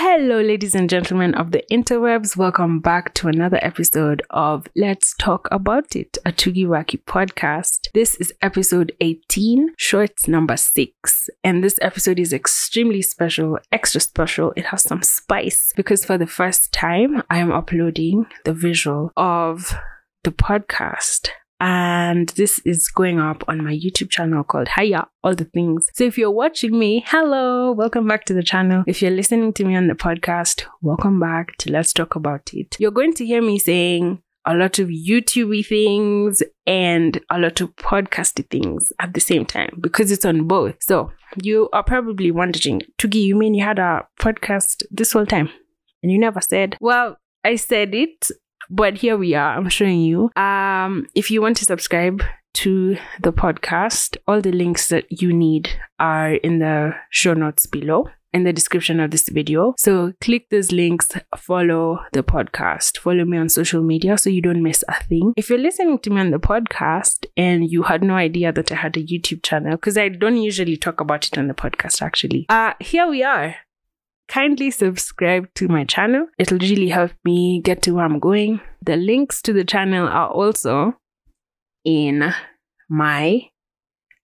Hello, ladies and gentlemen of the interwebs. Welcome back to another episode of Let's Talk About It, a Tugiwaki podcast. This is episode 18, shorts number six. And this episode is extremely special, extra special. It has some spice because for the first time, I am uploading the visual of the podcast and this is going up on my YouTube channel called Hiya All the Things. So if you're watching me, hello, welcome back to the channel. If you're listening to me on the podcast, welcome back to Let's Talk About It. You're going to hear me saying a lot of YouTubey things and a lot of podcasty things at the same time because it's on both. So you are probably wondering, Tugi, you mean you had a podcast this whole time? And you never said, well, I said it but here we are. I'm showing you. Um, if you want to subscribe to the podcast, all the links that you need are in the show notes below in the description of this video. So click those links, follow the podcast, follow me on social media so you don't miss a thing. If you're listening to me on the podcast and you had no idea that I had a YouTube channel, because I don't usually talk about it on the podcast actually, uh, here we are kindly subscribe to my channel. It'll really help me get to where I'm going. The links to the channel are also in my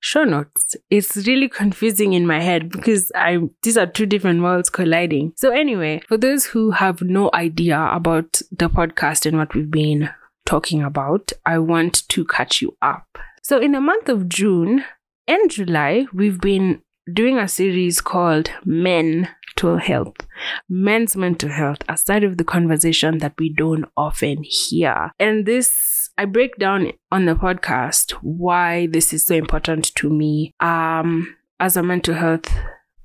show notes. It's really confusing in my head because I these are two different worlds colliding. So anyway, for those who have no idea about the podcast and what we've been talking about, I want to catch you up. So in the month of June and July, we've been doing a series called Men mental health, men's mental health, a side of the conversation that we don't often hear. And this, I break down on the podcast why this is so important to me. Um, as a mental health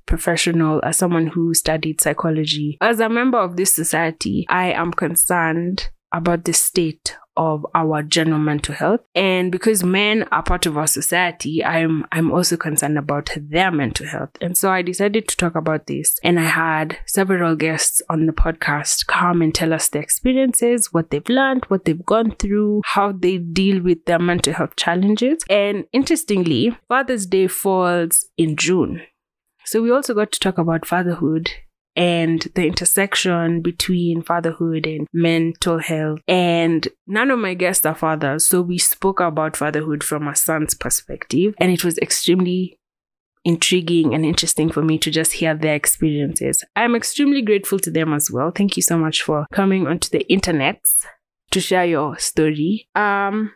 professional, as someone who studied psychology, as a member of this society, I am concerned about the state of our general mental health. And because men are part of our society, I'm I'm also concerned about their mental health. And so I decided to talk about this. And I had several guests on the podcast come and tell us their experiences, what they've learned, what they've gone through, how they deal with their mental health challenges. And interestingly, Father's Day falls in June. So we also got to talk about fatherhood and the intersection between fatherhood and mental health. And none of my guests are fathers, so we spoke about fatherhood from a son's perspective, and it was extremely intriguing and interesting for me to just hear their experiences. I'm extremely grateful to them as well. Thank you so much for coming onto the internet to share your story. Um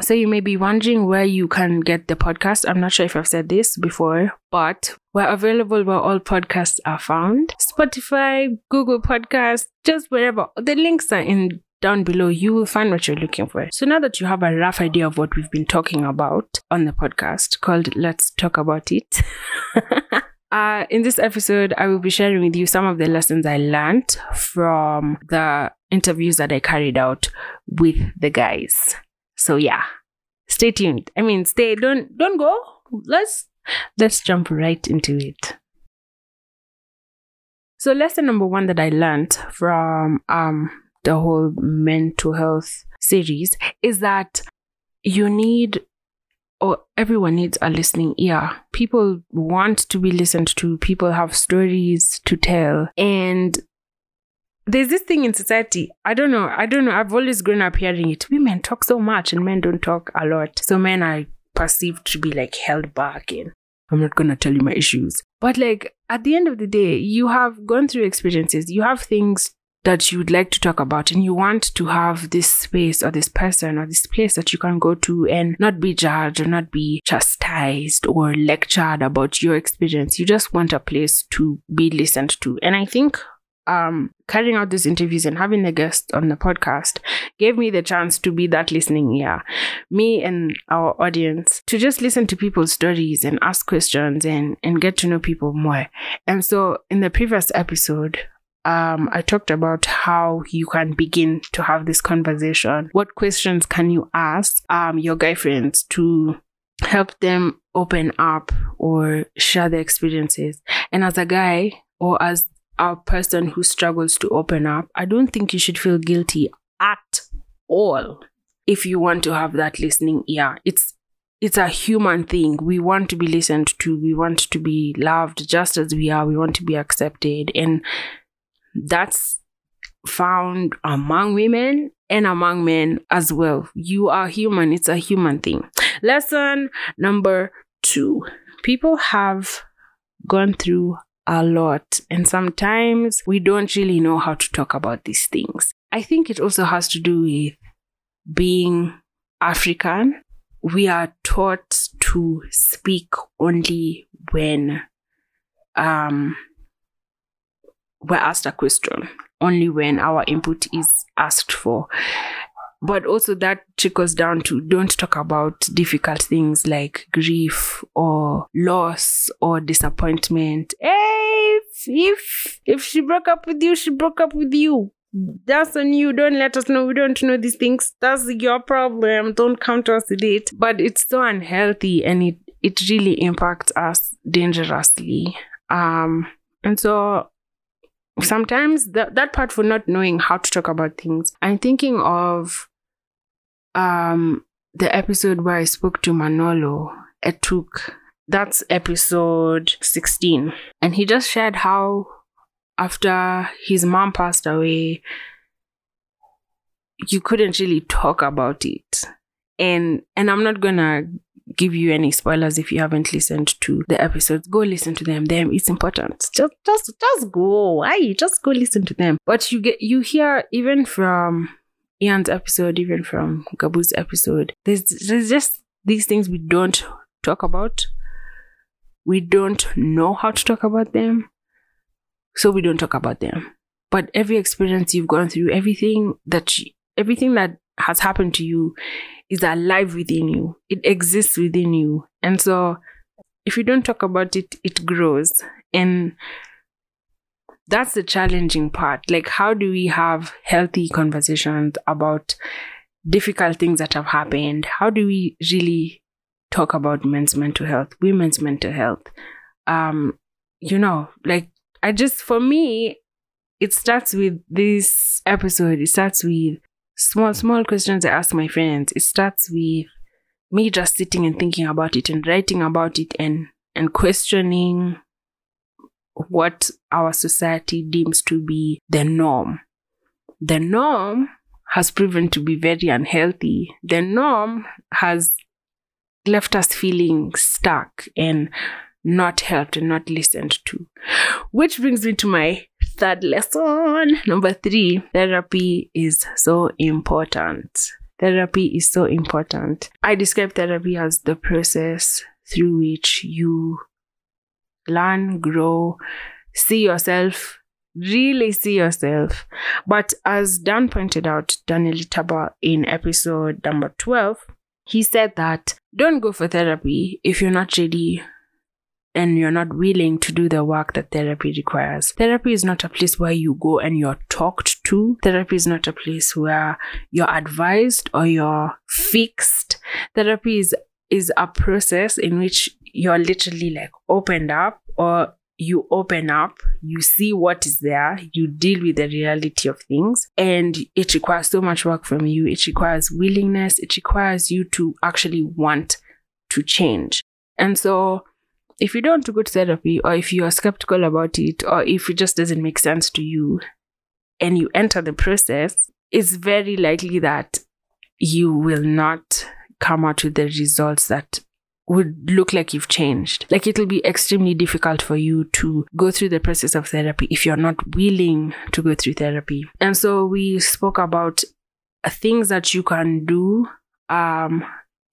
so you may be wondering where you can get the podcast. I'm not sure if I've said this before, but we're available where all podcasts are found. Spotify, Google Podcasts, just wherever. The links are in down below. You will find what you're looking for. So now that you have a rough idea of what we've been talking about on the podcast called Let's Talk About It. Uh, in this episode, I will be sharing with you some of the lessons I learned from the interviews that I carried out with the guys. So yeah, stay tuned. I mean, stay. Don't don't go. Let's let's jump right into it. So lesson number one that I learned from um the whole mental health series is that you need or everyone needs a listening ear. People want to be listened to. People have stories to tell. And there's this thing in society. I don't know. I don't know. I've always grown up hearing it. Women talk so much and men don't talk a lot. So men are perceived to be like held back and I'm not going to tell you my issues. But like at the end of the day, you have gone through experiences. You have things that you would like to talk about and you want to have this space or this person or this place that you can go to and not be judged or not be chastised or lectured about your experience. You just want a place to be listened to. And I think um, carrying out these interviews and having the guests on the podcast gave me the chance to be that listening ear, me and our audience, to just listen to people's stories and ask questions and, and get to know people more. And so in the previous episode, um, I talked about how you can begin to have this conversation. What questions can you ask um, your guy friends to help them open up or share their experiences? And as a guy, or as a person who struggles to open up, I don't think you should feel guilty at all if you want to have that listening ear. It's it's a human thing. We want to be listened to. We want to be loved just as we are. We want to be accepted. And that's found among women and among men as well. You are human, it's a human thing. Lesson number two people have gone through a lot, and sometimes we don't really know how to talk about these things. I think it also has to do with being African. We are taught to speak only when um, we're asked a question only when our input is asked for. But also that trickles down to don't talk about difficult things like grief or loss or disappointment. Hey, if, if she broke up with you, she broke up with you. That's on you. Don't let us know. We don't know these things. That's your problem. Don't come to us with it. But it's so unhealthy and it it really impacts us dangerously. Um and so sometimes that that part for not knowing how to talk about things. I'm thinking of um the episode where I spoke to Manolo Etuk. That's episode 16. And he just shared how after his mom passed away, you couldn't really talk about it. And and I'm not gonna give you any spoilers if you haven't listened to the episodes. Go listen to them. Them it's important. Just just just go. Why? Just go listen to them. But you get you hear even from Ian's episode, even from Gabu's episode, there's there's just these things we don't talk about. We don't know how to talk about them. So we don't talk about them. But every experience you've gone through, everything that you, everything that has happened to you is alive within you. It exists within you. And so if you don't talk about it, it grows. And that's the challenging part. Like, how do we have healthy conversations about difficult things that have happened? How do we really talk about men's mental health, women's mental health? Um, you know, like I just for me, it starts with this episode. It starts with small, small questions I ask my friends. It starts with me just sitting and thinking about it and writing about it and and questioning what our society deems to be the norm. The norm has proven to be very unhealthy. The norm has left us feeling stuck and not helped and not listened to. Which brings me to my third lesson. Number three, therapy is so important. Therapy is so important. I describe therapy as the process through which you learn, grow, see yourself, really see yourself. But as Dan pointed out, Daniel Taba in episode number 12, he said that don't go for therapy if you're not ready and you're not willing to do the work that therapy requires. Therapy is not a place where you go and you're talked to. Therapy is not a place where you're advised or you're fixed. Therapy is is a process in which you're literally like opened up or you open up, you see what is there, you deal with the reality of things, and it requires so much work from you. It requires willingness, it requires you to actually want to change. And so if you don't go to therapy or if you are skeptical about it or if it just doesn't make sense to you and you enter the process, it's very likely that you will not come out with the results that would look like you've changed. Like it'll be extremely difficult for you to go through the process of therapy if you're not willing to go through therapy. And so we spoke about things that you can do um,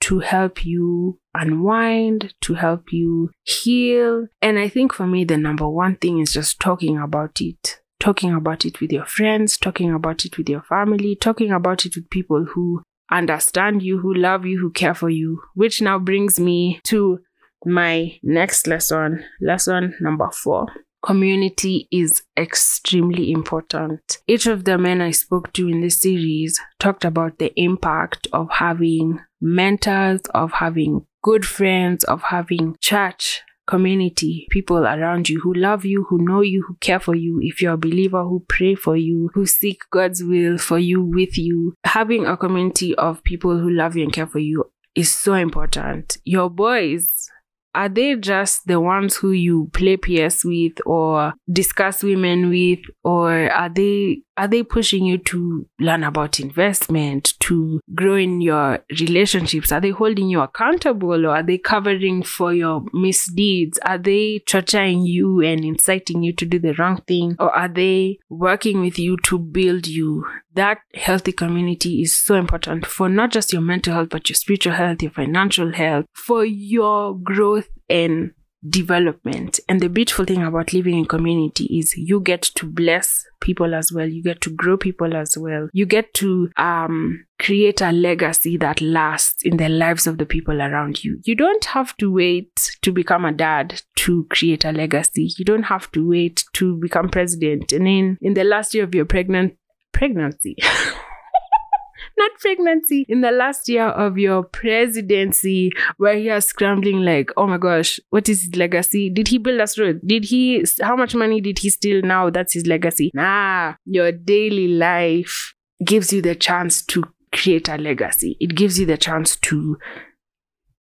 to help you unwind, to help you heal. And I think for me, the number one thing is just talking about it. Talking about it with your friends, talking about it with your family, talking about it with people who understand you, who love you, who care for you. Which now brings me to my next lesson, lesson number four. Community is extremely important. Each of the men I spoke to in this series talked about the impact of having mentors, of having good friends, of having church community, people around you who love you, who know you, who care for you. If you're a believer, who pray for you, who seek God's will for you, with you. Having a community of people who love you and care for you is so important. Your boys are they just the ones who you play PS with or discuss women with or are they are they pushing you to learn about investment, to grow in your relationships? Are they holding you accountable or are they covering for your misdeeds? Are they torturing you and inciting you to do the wrong thing? Or are they working with you to build you? That healthy community is so important for not just your mental health, but your spiritual health, your financial health, for your growth and development. And the beautiful thing about living in community is you get to bless people as well. You get to grow people as well. You get to um, create a legacy that lasts in the lives of the people around you. You don't have to wait to become a dad to create a legacy. You don't have to wait to become president. And in, in the last year of your pregnant pregnancy, not pregnancy, in the last year of your presidency, where you are scrambling like, oh my gosh, what is his legacy? Did he build us road? Did he, how much money did he steal now? That's his legacy. Nah, your daily life gives you the chance to create a legacy. It gives you the chance to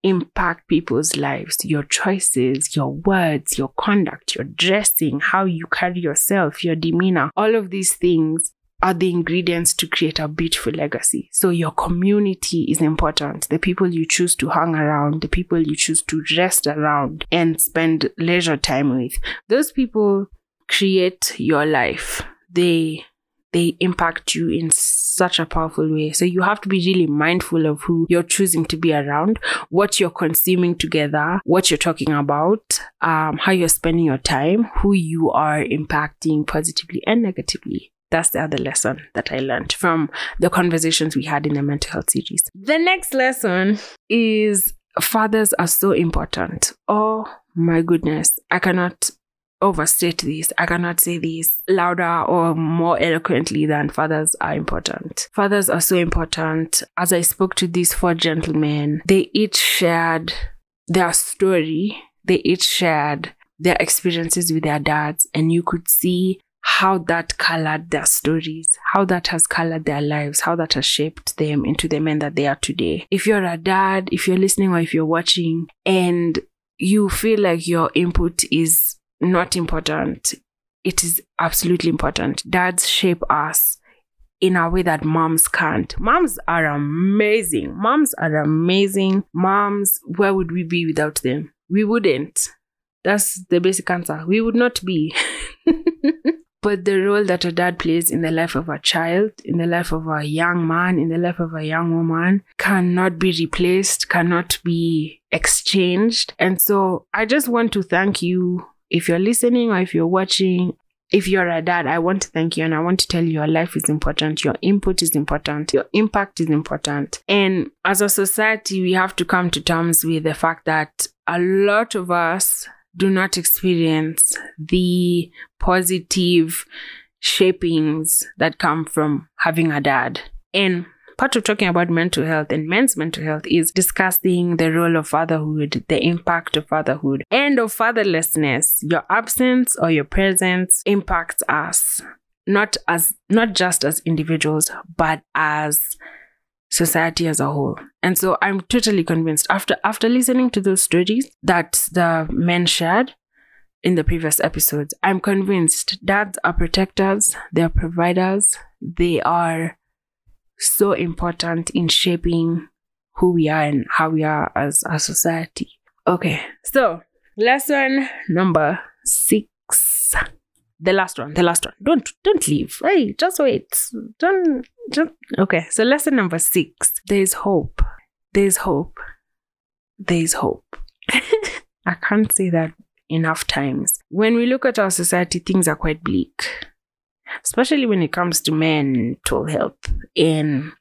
impact people's lives, your choices, your words, your conduct, your dressing, how you carry yourself, your demeanor, all of these things are the ingredients to create a beautiful legacy. So your community is important. The people you choose to hang around, the people you choose to rest around and spend leisure time with. Those people create your life. They they impact you in such a powerful way. So you have to be really mindful of who you're choosing to be around, what you're consuming together, what you're talking about, um, how you're spending your time, who you are impacting positively and negatively. That's the other lesson that I learned from the conversations we had in the mental health series. The next lesson is fathers are so important. Oh my goodness. I cannot overstate this. I cannot say this louder or more eloquently than fathers are important. Fathers are so important. As I spoke to these four gentlemen, they each shared their story. They each shared their experiences with their dads, and you could see how that colored their stories, how that has colored their lives, how that has shaped them into the men that they are today. If you're a dad, if you're listening or if you're watching and you feel like your input is not important, it is absolutely important. Dads shape us in a way that moms can't. Moms are amazing. Moms are amazing. Moms, where would we be without them? We wouldn't. That's the basic answer. We would not be. But the role that a dad plays in the life of a child, in the life of a young man, in the life of a young woman cannot be replaced, cannot be exchanged. And so I just want to thank you if you're listening or if you're watching. If you're a dad, I want to thank you and I want to tell you your life is important, your input is important, your impact is important. And as a society, we have to come to terms with the fact that a lot of us do not experience the positive shapings that come from having a dad. And part of talking about mental health and men's mental health is discussing the role of fatherhood, the impact of fatherhood, and of fatherlessness. Your absence or your presence impacts us not as not just as individuals, but as society as a whole. And so I'm totally convinced after after listening to those stories that the men shared in the previous episodes, I'm convinced dads are protectors, they are providers, they are so important in shaping who we are and how we are as a society. Okay, so lesson number six the last one the last one. Don't don't leave. Hey just wait. Don't just okay so lesson number six. There's hope. There's hope. There's hope. I can't say that enough times. When we look at our society things are quite bleak especially when it comes to mental health and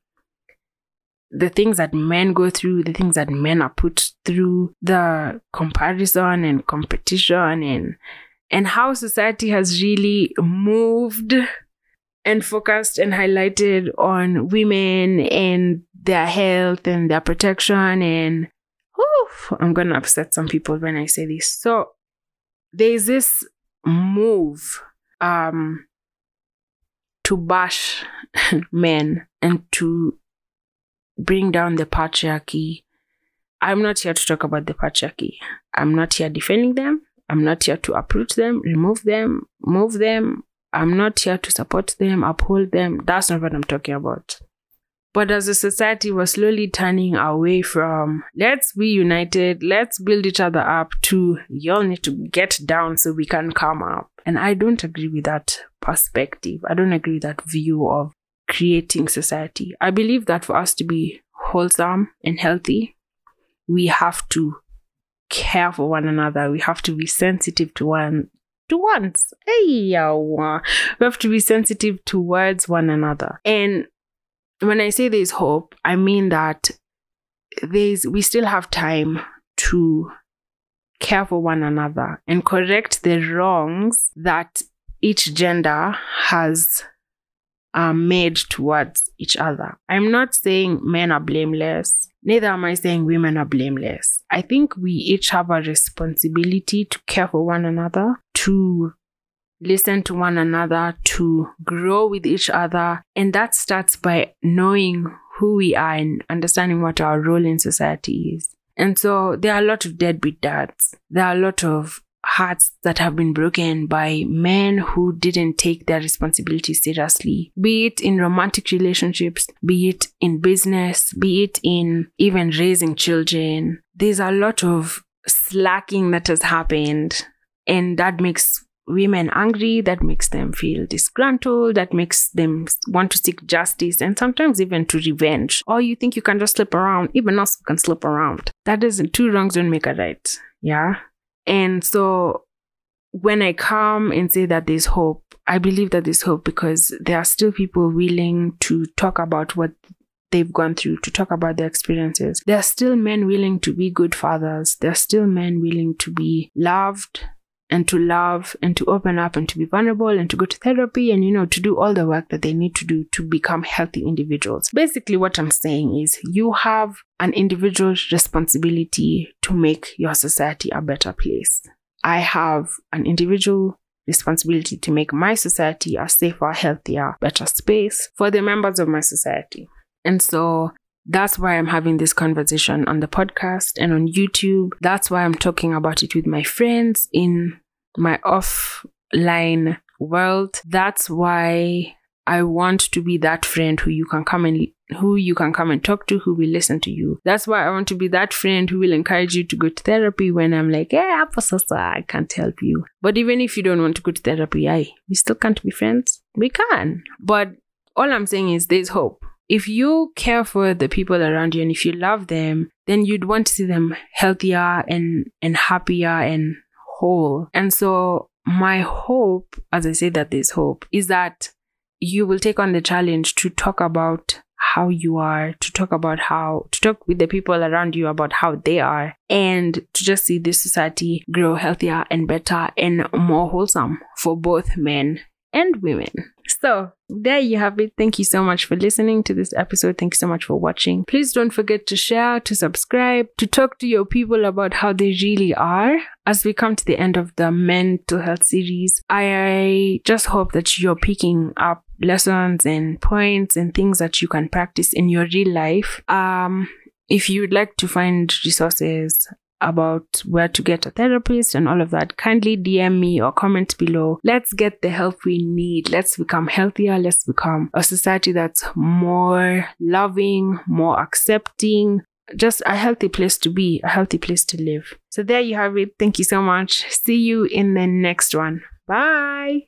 the things that men go through, the things that men are put through, the comparison and competition and and how society has really moved and focused and highlighted on women and their health and their protection and oof, I'm gonna upset some people when I say this. So there's this move um to bash men and to bring down the patriarchy I'm not here to talk about the patriarchy. I'm not here defending them. I'm not here to uproot them, remove them, move them. I'm not here to support them, uphold them. That's not what I'm talking about. But as a society, we're slowly turning away from let's be united, let's build each other up to y'all need to get down so we can come up. And I don't agree with that perspective. I don't agree with that view of creating society. I believe that for us to be wholesome and healthy, we have to care for one another. We have to be sensitive to one to ones. Hey, we have to be sensitive towards one another. And when I say there's hope, I mean that there's we still have time to care for one another and correct the wrongs that each gender has uh, made towards each other. I'm not saying men are blameless, neither am I saying women are blameless. I think we each have a responsibility to care for one another, to listen to one another, to grow with each other. And that starts by knowing who we are and understanding what our role in society is. And so there are a lot of deadbeat dads. There are a lot of hearts that have been broken by men who didn't take their responsibility seriously, be it in romantic relationships, be it in business, be it in even raising children. There's a lot of slacking that has happened, and that makes women angry, that makes them feel disgruntled, that makes them want to seek justice and sometimes even to revenge. Or you think you can just slip around, even us can slip around. That doesn't, two wrongs don't make a right. Yeah. And so when I come and say that there's hope, I believe that there's hope because there are still people willing to talk about what they've gone through, to talk about their experiences. There are still men willing to be good fathers. There are still men willing to be loved and to love and to open up and to be vulnerable and to go to therapy and, you know, to do all the work that they need to do to become healthy individuals. Basically, what I'm saying is you have an individual responsibility to make your society a better place. I have an individual responsibility to make my society a safer, healthier, better space for the members of my society. And so that's why I'm having this conversation on the podcast and on YouTube. That's why I'm talking about it with my friends in my offline world. That's why I want to be that friend who you can come and who you can come and talk to, who will listen to you. That's why I want to be that friend who will encourage you to go to therapy when I'm like, yeah, sister, I can't help you. But even if you don't want to go to therapy, I we still can't be friends. We can. But all I'm saying is there's hope if you care for the people around you and if you love them, then you'd want to see them healthier and, and happier and whole. And so my hope, as I say that there's hope, is that you will take on the challenge to talk about how you are, to talk about how, to talk with the people around you about how they are, and to just see this society grow healthier and better and more wholesome for both men and women. So, there you have it. Thank you so much for listening to this episode. Thank you so much for watching. Please don't forget to share, to subscribe, to talk to your people about how they really are. As we come to the end of the mental health series, I just hope that you're picking up lessons and points and things that you can practice in your real life. Um, if you'd like to find resources about where to get a therapist and all of that, kindly DM me or comment below. Let's get the help we need. Let's become healthier. Let's become a society that's more loving, more accepting, just a healthy place to be, a healthy place to live. So there you have it. Thank you so much. See you in the next one. Bye.